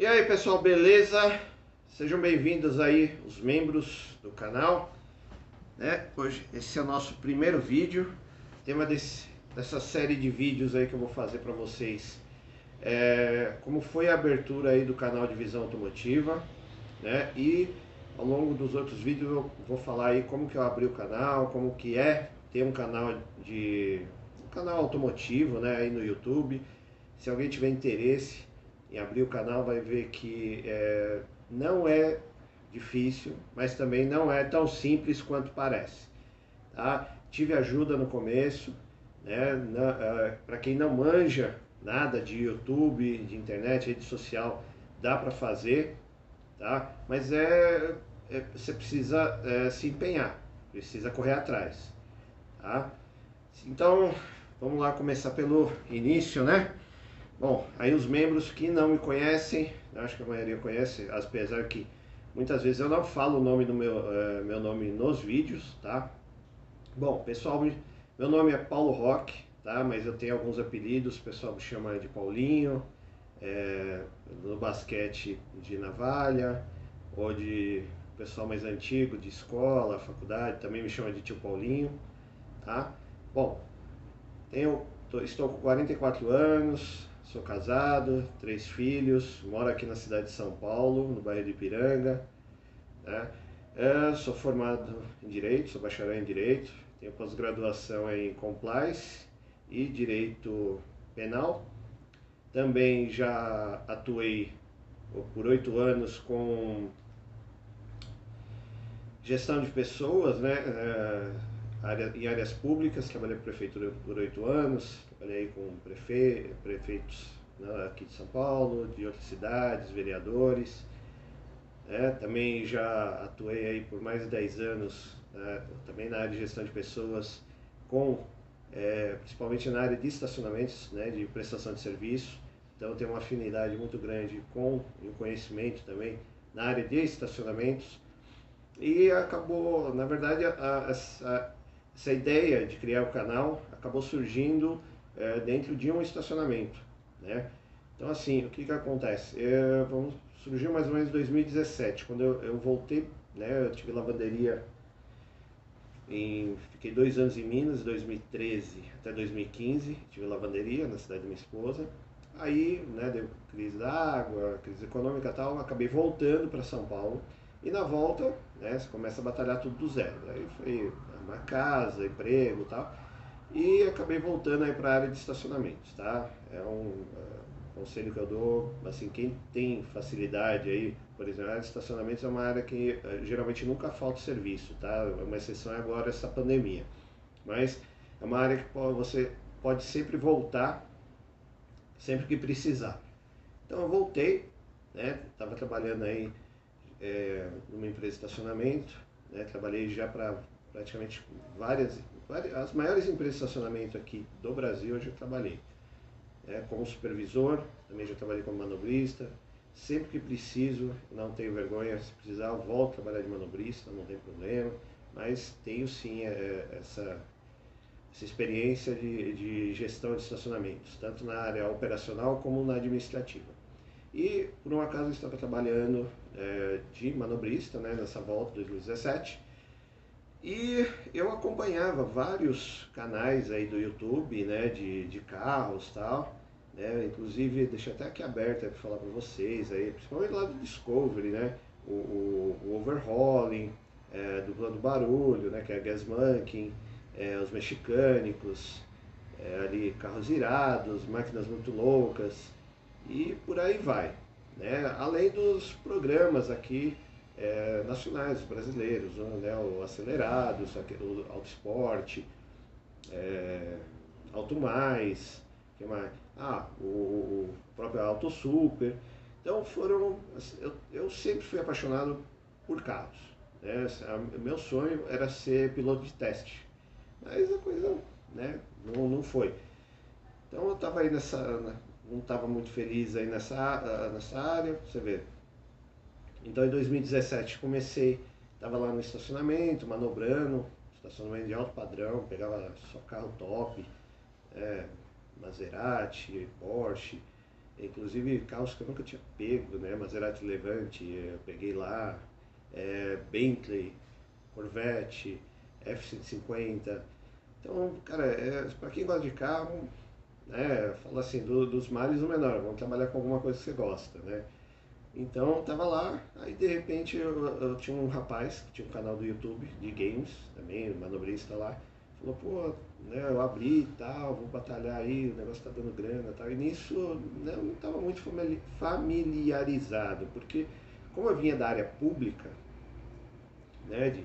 E aí pessoal, beleza? Sejam bem-vindos aí os membros do canal. Né? Hoje esse é o nosso primeiro vídeo. Tema desse, dessa série de vídeos aí que eu vou fazer para vocês. É, como foi a abertura aí do canal de Visão Automotiva, né? E ao longo dos outros vídeos eu vou falar aí como que eu abri o canal, como que é ter um canal de um canal automotivo, né, aí no YouTube. Se alguém tiver interesse em abrir o canal vai ver que é, não é difícil, mas também não é tão simples quanto parece. Tá? Tive ajuda no começo, né? Uh, para quem não manja nada de YouTube, de internet, rede social, dá para fazer, tá? Mas é, é você precisa é, se empenhar, precisa correr atrás, tá? Então, vamos lá começar pelo início, né? Bom, aí os membros que não me conhecem, acho que a maioria conhece, apesar que muitas vezes eu não falo o nome do meu, uh, meu nome nos vídeos, tá? Bom, pessoal, meu nome é Paulo Roque, tá? Mas eu tenho alguns apelidos, o pessoal me chama de Paulinho, é, no basquete de navalha, ou de pessoal mais antigo, de escola, faculdade, também me chama de tio Paulinho, tá? Bom, tenho, tô, estou com 44 anos, Sou casado, três filhos, moro aqui na cidade de São Paulo, no bairro de Ipiranga. Né? É, sou formado em Direito, sou bacharel em Direito, tenho pós-graduação em Compliance e Direito Penal. Também já atuei por oito anos com gestão de pessoas, né? É, em áreas públicas, trabalhei com prefeitura por oito anos, trabalhei com prefe, prefeitos né, aqui de São Paulo, de outras cidades, vereadores. É, também já atuei aí por mais de 10 anos, né, também na área de gestão de pessoas, com, é, principalmente na área de estacionamentos, né, de prestação de serviço. Então tenho uma afinidade muito grande com o conhecimento também na área de estacionamentos. E acabou, na verdade, a, a essa ideia de criar o canal acabou surgindo é, dentro de um estacionamento, né? Então assim, o que que acontece? É, vamos, surgiu mais ou menos em 2017, quando eu, eu voltei, né? Eu tive lavanderia em, fiquei dois anos em Minas, 2013 até 2015, tive lavanderia na cidade da minha esposa. Aí, né, deu crise da água, crise econômica e tal, acabei voltando para São Paulo. E na volta, né, você começa a batalhar tudo do zero. Aí foi uma casa, emprego e tal. E acabei voltando aí para a área de estacionamentos, tá? É um é, conselho que eu dou, assim, quem tem facilidade aí, por exemplo, a área de estacionamentos é uma área que é, geralmente nunca falta serviço, tá? Uma exceção é agora essa pandemia. Mas é uma área que você pode sempre voltar, sempre que precisar. Então eu voltei, né? Estava trabalhando aí é, numa empresa de estacionamento, né? Trabalhei já para praticamente várias, as maiores empresas de estacionamento aqui do Brasil eu já trabalhei. É, como supervisor, também já trabalhei como manobrista. Sempre que preciso, não tenho vergonha, se precisar, volto a trabalhar de manobrista, não tem problema. Mas tenho sim é, essa, essa experiência de, de gestão de estacionamentos, tanto na área operacional como na administrativa. E por um acaso estava trabalhando é, de manobrista né, nessa volta de 2017 e eu acompanhava vários canais aí do YouTube, né, de, de carros tal, né, inclusive, deixa até aqui aberto para falar para vocês aí, principalmente lá do Discovery, né, o, o, o overhauling, é, do do barulho, né, que é a gas manking, é, os mexicânicos, é, ali carros irados, máquinas muito loucas e por aí vai, né, além dos programas aqui é, nacionais, brasileiros, né, o Acelerados, o Auto Esporte, é, Auto Mais, que mais? Ah, o, o próprio Auto Super. Então foram. Assim, eu, eu sempre fui apaixonado por carros. Né? Meu sonho era ser piloto de teste. Mas a coisa né, não, não foi. Então eu estava aí nessa. Não estava muito feliz aí nessa, nessa área, você vê, então em 2017 comecei, estava lá no estacionamento, manobrando, estacionamento de alto padrão, pegava só carro top, é, Maserati, Porsche, inclusive carros que eu nunca tinha pego, né? Maserati Levante, eu peguei lá, é, Bentley, Corvette, F-150. Então, cara, é, para quem gosta de carro, né, fala assim, do, dos males o menor, vamos trabalhar com alguma coisa que você gosta, né? Então, tava lá, aí de repente eu, eu, tinha um rapaz que tinha um canal do YouTube de games, também, manobrista lá, falou, pô, né, eu abri e tal, vou batalhar aí, o negócio tá dando grana e tal. E nisso né, eu não estava muito familiarizado, porque como eu vinha da área pública, né, de,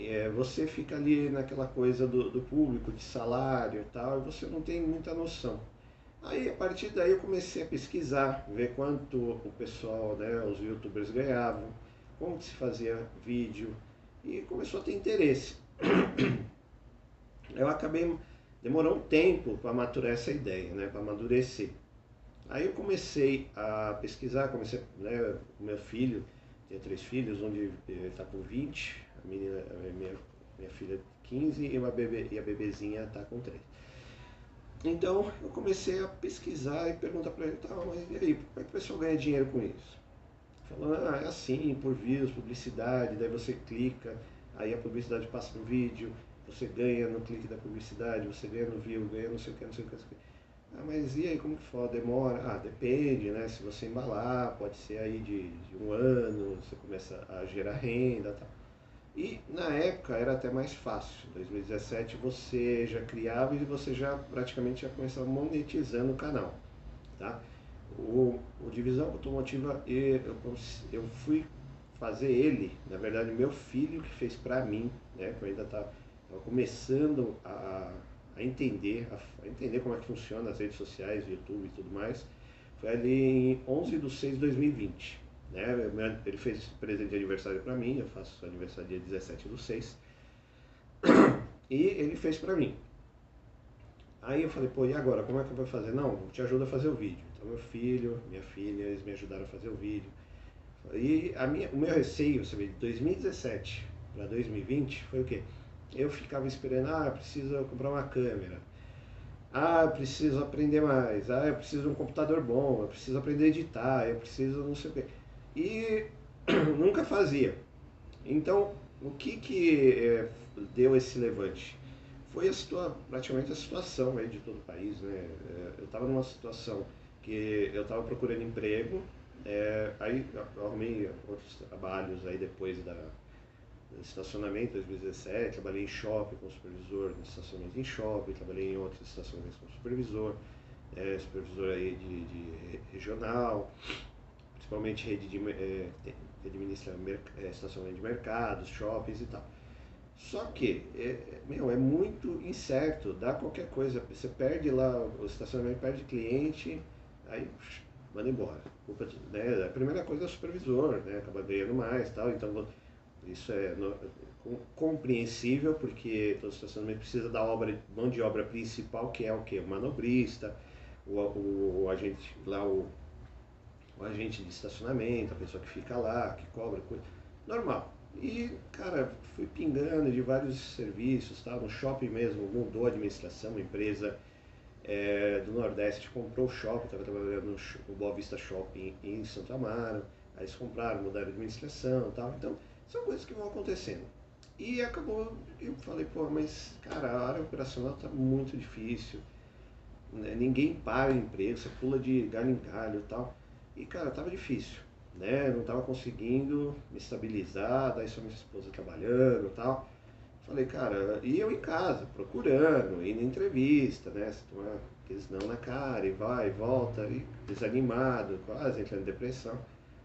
é, você fica ali naquela coisa do, do público, de salário e tal, e você não tem muita noção. Aí a partir daí eu comecei a pesquisar, ver quanto o pessoal, né, os youtubers ganhavam, como se fazia vídeo, e começou a ter interesse. eu acabei, demorou um tempo para maturar essa ideia, né, para amadurecer. Aí eu comecei a pesquisar, comecei, né, o meu filho, tem três filhos, ele está com 20, a menina, minha, minha filha 15 e, uma bebê, e a bebezinha está com 3. Então eu comecei a pesquisar e perguntar para ele, tá, mas e aí, como é que o pessoal ganha dinheiro com isso? Falando, ah, é assim, por views, publicidade, daí você clica, aí a publicidade passa no vídeo, você ganha no clique da publicidade, você ganha no view, ganha não sei o que, não sei o que. Não sei o que. Ah, mas e aí, como que for? Demora? Ah, depende, né? Se você embalar, pode ser aí de, de um ano, você começa a gerar renda tal. E na época era até mais fácil. Em 2017 você já criava e você já praticamente já começava monetizando o canal. Tá? O, o Divisão Automotiva eu, eu fui fazer ele, na verdade meu filho que fez para mim, né, que eu ainda estava começando a, a entender, a, a, entender como é que funciona as redes sociais, YouTube e tudo mais, foi ali em 11 de 6 de 2020. Né? Ele fez presente de aniversário para mim, eu faço aniversário dia 17 do 6. E ele fez para mim. Aí eu falei, pô, e agora? Como é que eu vou fazer? Não, eu te ajudo a fazer o vídeo. Então meu filho, minha filha, eles me ajudaram a fazer o vídeo. E a minha, o meu receio, sabe, de 2017 para 2020 foi o quê? Eu ficava esperando, ah, eu preciso comprar uma câmera. Ah, eu preciso aprender mais. Ah, eu preciso de um computador bom. Eu preciso aprender a editar. Eu preciso não sei o quê e nunca fazia. Então, o que que é, deu esse levante? Foi a situa praticamente a situação aí de todo o país, né? É, eu estava numa situação que eu estava procurando emprego, é, aí arrumei outros trabalhos aí depois da do estacionamento 2017, trabalhei em shopping como supervisor no estacionamento em shopping, trabalhei em outros estacionamentos como supervisor, é, supervisor aí de, de regional, principalmente rede de, é, administra é, estacionamento de mercados, shoppings e tal. Só que, é, meu, é muito incerto, dá qualquer coisa, você perde lá o estacionamento, perde cliente, aí manda embora. Culpa, né, a primeira coisa é o supervisor, né, acaba ganhando mais tal, então isso é no, compreensível, porque todo estacionamento precisa da obra, mão de obra principal, que é o que? O manobrista, o, o, o agente lá, o o agente de estacionamento, a pessoa que fica lá, que cobra, coisa. Normal. E, cara, fui pingando de vários serviços, tá? No shopping mesmo, mudou a administração, uma empresa é, do Nordeste comprou o shopping, estava trabalhando no, Boa Vista Shopping em Santo Amaro, aí eles compraram, mudaram a administração e tal. Então, são coisas que vão acontecendo. E acabou, eu falei, pô, mas, cara, a área operacional está muito difícil, né? ninguém para o emprego, você pula de galho em galho e tal. E, cara, tava difícil, né? Não tava conseguindo me estabilizar, daí só minha esposa trabalhando e tal. Falei, cara, e eu em casa, procurando, indo em entrevista, né? Você toma aqueles não na cara e vai, volta, e desanimado, quase entrando em depressão.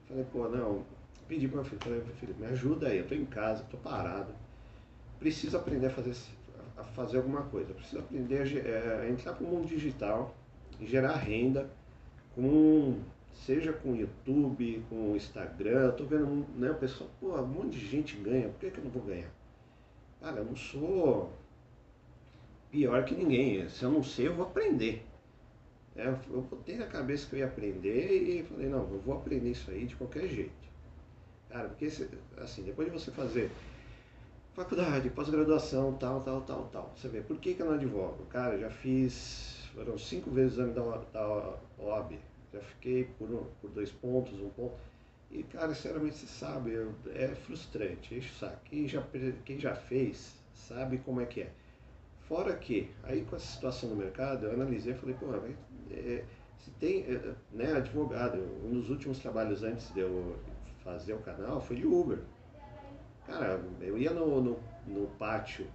Falei, pô, não, pedi para meu filho, falei, filho, me ajuda aí, eu tô em casa, tô parado, preciso aprender a fazer, a fazer alguma coisa, preciso aprender a, é, a entrar pro mundo digital e gerar renda com seja com YouTube, com Instagram, tô vendo, né, o pessoal, pô, um monte de gente ganha, por que, que eu não vou ganhar? Cara, eu não sou pior que ninguém, se eu não sei, eu vou aprender. É, eu botei na cabeça que eu ia aprender e falei, não, eu vou aprender isso aí de qualquer jeito. Cara, porque assim, depois de você fazer faculdade, pós-graduação, tal, tal, tal, tal, você vê, por que, que eu não advogo? Cara, já fiz, foram cinco vezes o exame da, da OAB, já fiquei por, por dois pontos, um ponto. E, cara, sinceramente, você sabe, é frustrante. Quem já, quem já fez sabe como é que é. Fora que, aí com essa situação do mercado, eu analisei e falei, pô, é, se tem, é, né, advogado, um dos últimos trabalhos antes de eu fazer o canal foi de Uber. Cara, eu ia no, no, no pátio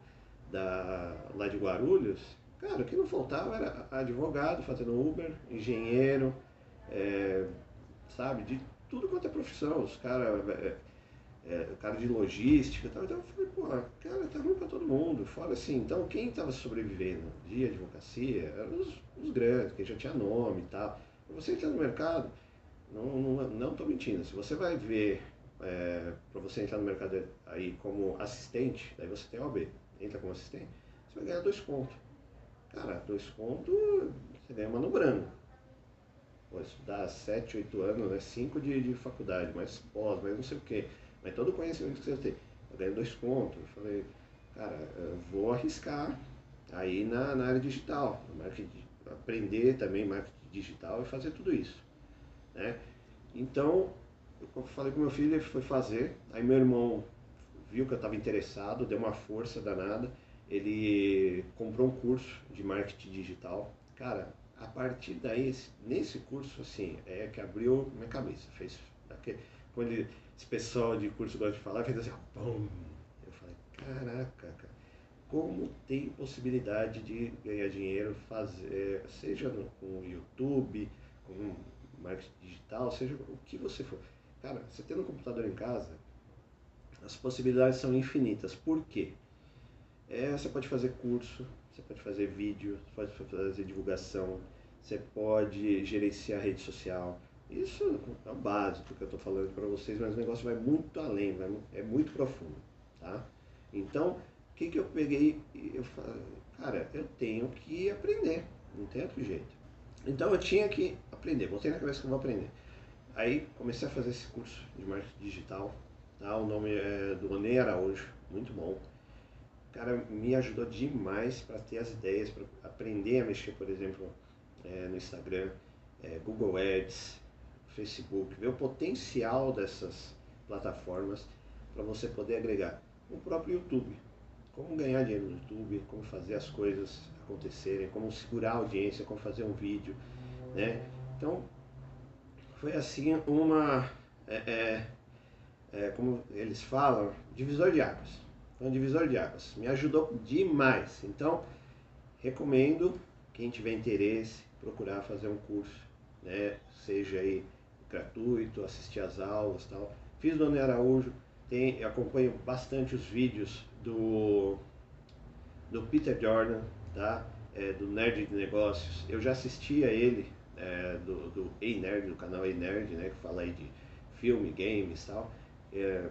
da, lá de Guarulhos, cara, o que não faltava era advogado fazendo Uber, engenheiro, é, sabe, de tudo quanto é profissão, os caras, é, é, cara de logística, tal, então eu falei, pô, cara, tá ruim pra todo mundo, fora assim, então quem estava sobrevivendo de advocacia eram os, os, grandes, quem já tinha nome e tal. Você entrar no mercado, não, não, não tô mentindo, se você vai ver é, para você entrar no mercado aí como assistente, daí você tem OB, entra como assistente, você vai ganhar dois contos. Cara, dois contos, você ganha uma no branco. Estudar 7, 8 anos, né? 5 de, de faculdade, mais pós, mais não sei o quê. Mas todo o conhecimento que você tem. Eu ganhei dois contos. Eu falei, cara, eu vou arriscar aí na, na área digital, marketing, aprender também marketing digital e fazer tudo isso. Né? Então, eu falei com meu filho, ele foi fazer. Aí meu irmão viu que eu estava interessado, deu uma força danada. Ele comprou um curso de marketing digital. Cara, a partir daí, nesse curso, assim, é que abriu minha cabeça. Fez, quando ele, esse pessoal de curso gosta de falar, fez assim, pum. Eu falei, caraca, cara, como tem possibilidade de ganhar dinheiro, fazer, seja no, com o YouTube, com marketing digital, seja o que você for. Cara, você tendo um computador em casa, as possibilidades são infinitas. Por quê? É, você pode fazer curso, você pode fazer vídeo, pode fazer divulgação, você pode gerenciar rede social. Isso é o básico que eu estou falando para vocês, mas o negócio vai muito além, vai, é muito profundo, tá? Então, o que, que eu peguei? Eu falei, cara, eu tenho que aprender, não tem outro jeito. Então eu tinha que aprender, botei na cabeça que eu vou aprender. Aí comecei a fazer esse curso de marketing digital, tá? o nome é do Onei Araújo, muito bom. Cara me ajudou demais para ter as ideias, para aprender a mexer, por exemplo, é, no Instagram, é, Google Ads, Facebook, ver o potencial dessas plataformas para você poder agregar. O próprio YouTube, como ganhar dinheiro no YouTube, como fazer as coisas acontecerem, como segurar a audiência, como fazer um vídeo, né? Então, foi assim uma, é, é, é, como eles falam, divisor de águas. Então, divisor de águas. Me ajudou demais. Então, recomendo quem tiver interesse procurar fazer um curso, né? Seja aí gratuito, assistir às aulas tal. Fiz do Dona Araújo, tem, acompanho bastante os vídeos do, do Peter Jordan, tá? É, do Nerd de Negócios. Eu já assisti a ele é, do, do E-Nerd, do canal E-Nerd, né, que fala aí de filme, games tal. É,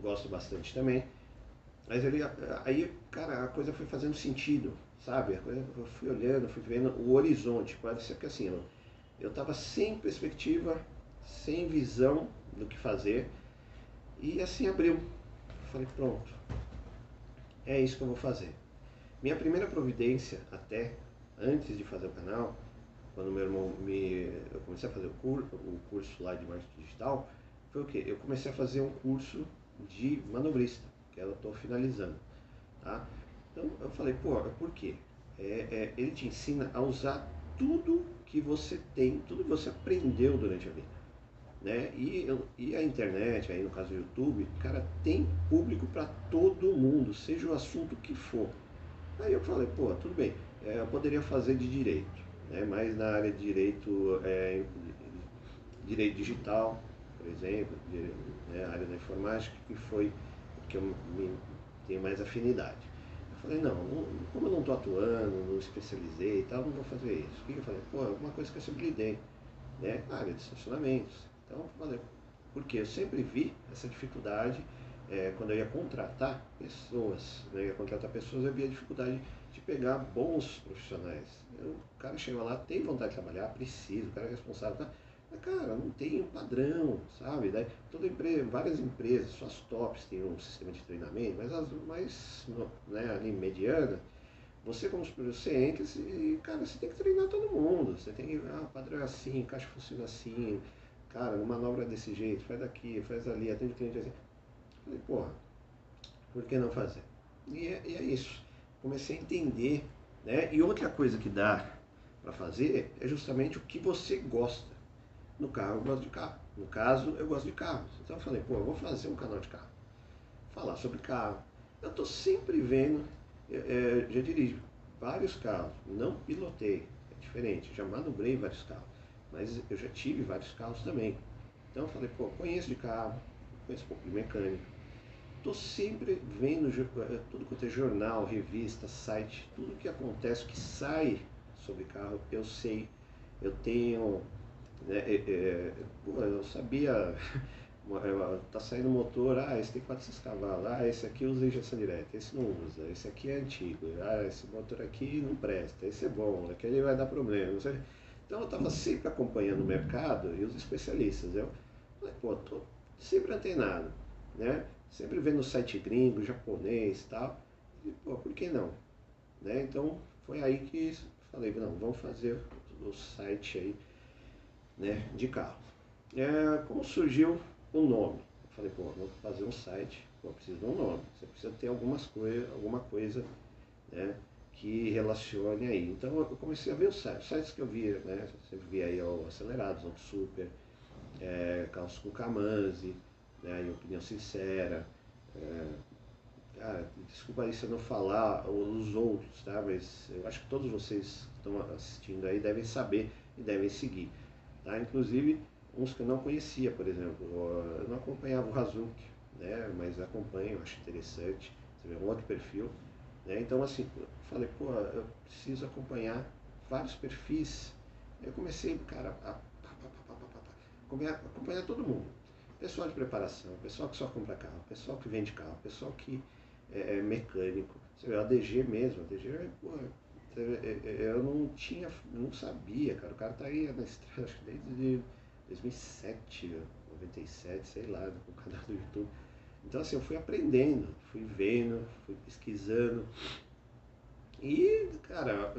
gosto bastante também. Mas ele, aí, cara, a coisa foi fazendo sentido, sabe? Eu fui olhando, fui vendo o horizonte. Parece que assim, eu, eu tava sem perspectiva, sem visão do que fazer. E assim abriu. falei, pronto, é isso que eu vou fazer. Minha primeira providência, até antes de fazer o canal, quando meu irmão me. Eu comecei a fazer o curso, o curso lá de marketing digital, foi o quê? Eu comecei a fazer um curso de manobrista, eu estou finalizando. Tá? Então eu falei, pô, por quê? É, é, ele te ensina a usar tudo que você tem, tudo que você aprendeu durante a vida. Né? E, e a internet, aí no caso o YouTube, cara, tem público para todo mundo, seja o assunto que for. Aí eu falei, pô, tudo bem, é, eu poderia fazer de direito né, mais na área de direito, é, direito digital, por exemplo, de, né, área da informática, que foi que eu me, tenho mais afinidade. Eu falei, não, não como eu não estou atuando, não especializei e tal, não vou fazer isso. O que eu falei? Pô, alguma coisa que eu sempre lidei, né? área de estacionamentos. Então falei, porque eu sempre vi essa dificuldade é, quando eu ia contratar pessoas, né, eu ia contratar pessoas, eu via dificuldade de pegar bons profissionais. Eu, o cara chega lá, tem vontade de trabalhar, precisa, o cara é responsável, tá? Mas, cara, não tem um padrão, sabe? Daí, toda empresa, várias empresas, suas tops têm um sistema de treinamento, mas as mais, né, ali, mediana, Você como você entra e, cara, você tem que treinar todo mundo. Você tem que, ah, padrão é assim, caixa funciona assim, cara, manobra desse jeito, faz daqui, faz ali, atende cliente assim. Falei, porra, por que não fazer? E é, e é isso. Comecei a entender, né? E outra coisa que dá para fazer é justamente o que você gosta. No carro eu gosto de carro. No caso, eu gosto de carros. Então eu falei, pô, eu vou fazer um canal de carro. Falar sobre carro. Eu estou sempre vendo, é, é, já dirijo vários carros, não pilotei, é diferente, já manobrei vários carros, mas eu já tive vários carros também. Então eu falei, pô, conheço de carro, conheço um pouco de mecânica. Estou sempre vendo é, tudo quanto é jornal, revista, site, tudo que acontece, que sai sobre carro, eu sei, eu tenho né, é, é, eu sabia, tá saindo motor, ah, esse tem 400 cavalos, ah, esse aqui usa injeção direta, esse não usa, esse aqui é antigo, ah, esse motor aqui não presta, esse é bom, aquele vai dar problema. Então eu estava sempre acompanhando o mercado e os especialistas. Eu falei, pô, tô sempre antenado, né? Sempre vendo site gringo, japonês tal. E, pô, por que não? Né? Então foi aí que falei, não, vamos fazer o site aí né, de carro. É, como surgiu o nome? Eu falei, pô, vou fazer um site, pô, preciso de um nome. Você precisa ter algumas coisa, alguma coisa né, que relacione aí. Então eu comecei a ver os sites, sites que eu via, né? Você via aí o Acelerados, Auto Super, é, Carros com Kamazzi, né, opinião sincera. É, cara, desculpa aí se eu não falar os outros, tá? Mas eu acho que todos vocês que estão assistindo aí devem saber e devem seguir. Tá? Inclusive, uns que eu não conhecia, por exemplo, eu não acompanhava o Hazuki, né? mas acompanho, acho interessante, você vê um outro perfil. Né? Então, assim, eu falei, pô, eu preciso acompanhar vários perfis. Eu comecei, cara, a, a acompanhar todo mundo. Pessoal de preparação, pessoal que só compra carro, pessoal que vende carro, pessoal que é, é mecânico. Você vê, a DG mesmo, a DG, é, é, é, eu não tinha, não sabia, cara. O cara tá aí na estrada, acho que desde 2007, 97, sei lá, com o canal do YouTube. Então assim, eu fui aprendendo, fui vendo, fui pesquisando. E, cara,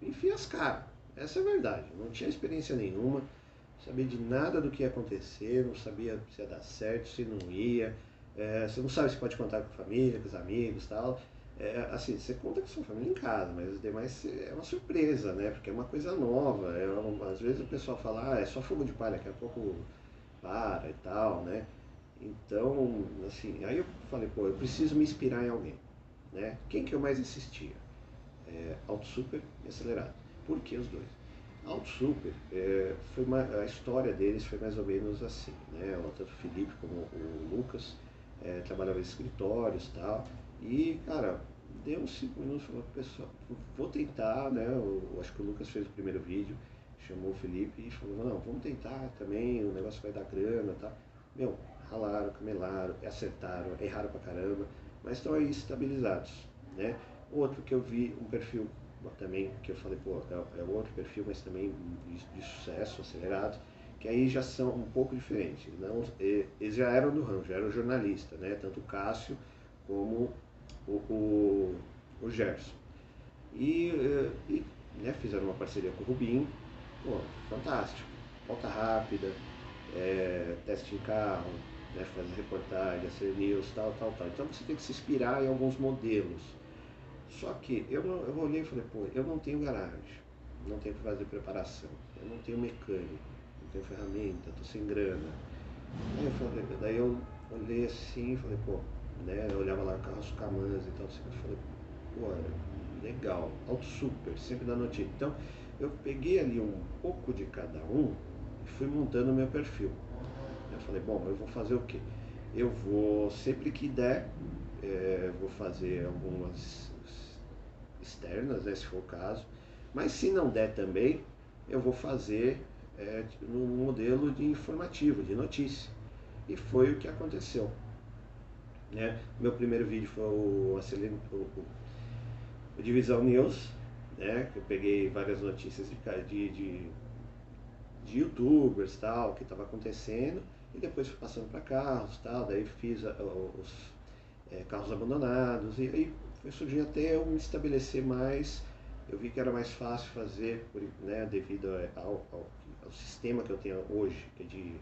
enfim as caras. Essa é a verdade. Não tinha experiência nenhuma, não sabia de nada do que ia acontecer, não sabia se ia dar certo, se não ia. É, você não sabe se pode contar com a família, com os amigos tal é, assim, você conta com sua família em casa, mas os demais é uma surpresa, né? Porque é uma coisa nova. É uma, às vezes o pessoal fala, ah, é só fogo de palha, daqui a pouco para e tal, né? Então, assim, aí eu falei, pô, eu preciso me inspirar em alguém, né? Quem que eu mais insistia? É, Auto Super e Acelerado. Por que os dois? Auto Super, é, foi uma, a história deles foi mais ou menos assim, né? Tanto o Felipe como o Lucas é, trabalhavam em escritórios e tal, e, cara, deu uns 5 minutos, falou, pessoal, vou tentar, né? Eu, acho que o Lucas fez o primeiro vídeo, chamou o Felipe e falou, não, vamos tentar também, o negócio vai dar grana, tá? Meu, ralaram, camelaram, acertaram, erraram pra caramba, mas estão aí estabilizados, né? Outro que eu vi, um perfil também, que eu falei, pô, é, é outro perfil, mas também de, de, sucesso, acelerado, que aí já são um pouco diferentes. Não, eles já eram do ramo, já eram jornalistas, né? Tanto o Cássio como o, o, Gerson. E, eh, e né, fizeram uma parceria com o Rubinho, pô, fantástico. Volta rápida, é, teste em carro, né, fazer reportagem, ser news, tal, tal, tal. Então você tem que se inspirar em alguns modelos. Só que eu, eu olhei e falei, pô, eu não tenho garagem, não tenho que fazer preparação, eu não tenho mecânico, não tenho ferramenta, estou sem grana. Aí eu falei, daí eu olhei assim e falei, pô, né? Eu olhava lá carros Camãs e tal, sempre falei, pô, legal, auto super, sempre dá notícia. Então, eu peguei ali um pouco de cada um e fui montando o meu perfil. Eu falei, bom, eu vou fazer o quê? Eu vou, sempre que der, é, vou fazer algumas externas, né, se for o caso. Mas se não der também, eu vou fazer é, no modelo de informativo, de notícia. E foi o que aconteceu. Né? Meu primeiro vídeo foi o, o, o, Divisão News, né? que eu peguei várias notícias de, de, de, youtubers tal, que estava acontecendo, e depois fui passando para carros tal, daí fiz a, os é, carros abandonados, e aí foi surgindo até eu me estabelecer mais. Eu vi que era mais fácil fazer, né, devido ao, ao, ao sistema que eu tenho hoje, que é de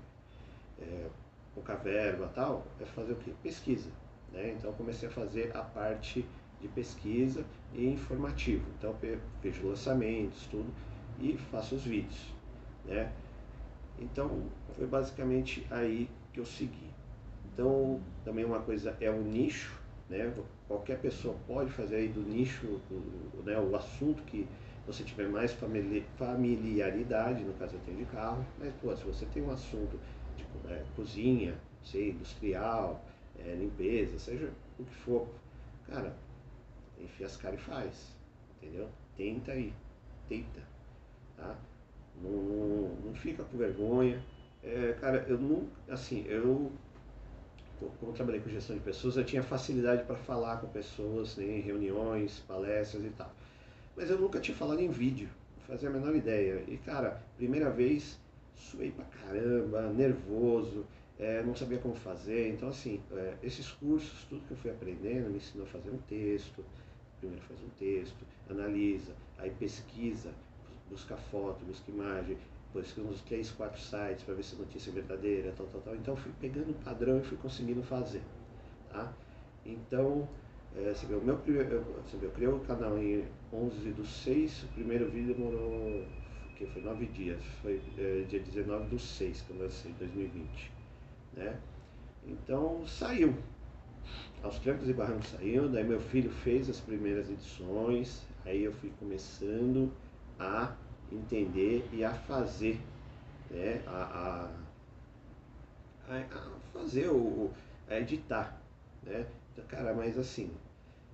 é, pouca verba tal, é fazer o que? Pesquisa. Né? Então comecei a fazer a parte de pesquisa e informativo. Então vejo lançamentos, tudo, e faço os vídeos. Né? Então foi basicamente aí que eu segui. Então também uma coisa é o nicho, né? Qualquer pessoa pode fazer aí do nicho, o, né, o assunto que você tiver mais familiaridade, no caso eu tenho de carro, mas pô, se você tem um assunto de é, cozinha, sei, industrial, é, limpeza, seja o que for, cara, enfia as caras e faz, entendeu? Tenta aí, tenta, tá? Não, não, não fica com vergonha. É, cara, eu não, assim, eu, eu trabalhei com gestão de pessoas, eu tinha facilidade para falar com pessoas né, em reuniões, palestras e tal. Mas eu nunca tinha falado em vídeo, não fazia a menor ideia. E, cara, primeira vez, suei pra caramba, nervoso, é, não sabia como fazer. Então, assim, é, esses cursos, tudo que eu fui aprendendo, me ensinou a fazer um texto. Primeiro faz um texto, analisa, aí pesquisa, busca foto, busca imagem, depois uns três, quatro sites para ver se a notícia é verdadeira, tal, tal, tal. Então, fui pegando o padrão e fui conseguindo fazer. Tá? Então, é, você vê, o meu primeiro, você vê, eu criei o canal em 11 do 6, o primeiro vídeo demorou, que foi 9 dias, foi é, dia 19 do 6 que eu lancei, 2020 né? Então saiu. Aos trancos e barrancos saiu, daí meu filho fez as primeiras edições, aí eu fui começando a entender e a fazer, né? a, a, a fazer o. a editar. Né? Então, cara, mas assim,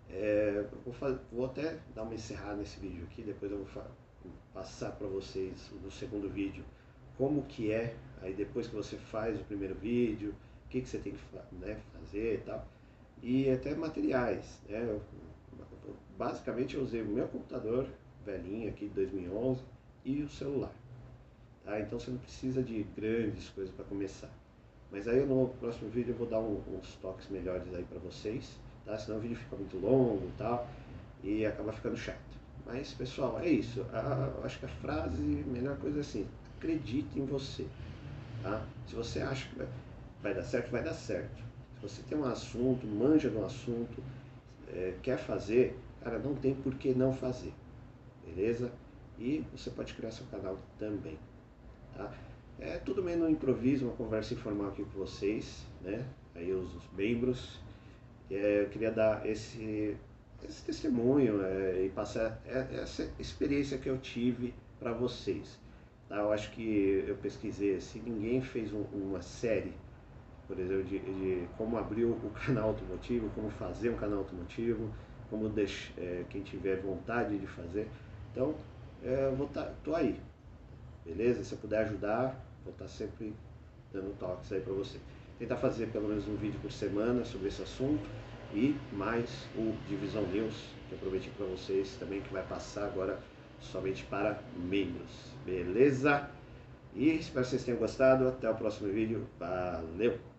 é, vou, fazer, vou até dar uma encerrada nesse vídeo aqui, depois eu vou passar para vocês no segundo vídeo como que é, aí depois que você faz o primeiro vídeo, o que, que você tem que né, fazer e tal. E até materiais, né? Eu, basicamente eu usei o meu computador velhinho aqui de 2011 e o celular. Tá? Então você não precisa de grandes coisas para começar. Mas aí no próximo vídeo eu vou dar um, uns toques melhores aí para vocês, tá? Senão o vídeo fica muito longo e tal e acaba ficando chato. Mas pessoal, é isso. A, acho que a frase, melhor coisa é assim, acredite em você. Tá? Se você acha que vai, dar certo, vai dar certo. Se você tem um assunto, manja de um assunto, é, quer fazer, cara, não tem por que não fazer. Beleza? E você pode criar seu canal também. Tá? É tudo meio no improviso, uma conversa informal aqui com vocês, né? Aí os, os membros. É, eu queria dar esse, esse testemunho é, e passar é, essa experiência que eu tive para vocês. Tá? Eu acho que eu pesquisei assim, ninguém fez um, uma série, por exemplo, de, de, como abrir o canal automotivo, como fazer um canal automotivo, como deixar, é, quem tiver vontade de fazer. Então, é, eu vou tá, tô aí, beleza? Se eu puder ajudar, vou estar tá sempre dando toques aí para você. Tentar fazer pelo menos um vídeo por semana sobre esse assunto e mais o Divisão News, que eu prometi para vocês também, que vai passar agora somente para membros. Beleza? E espero que vocês tenham gostado. Até o próximo vídeo. Valeu!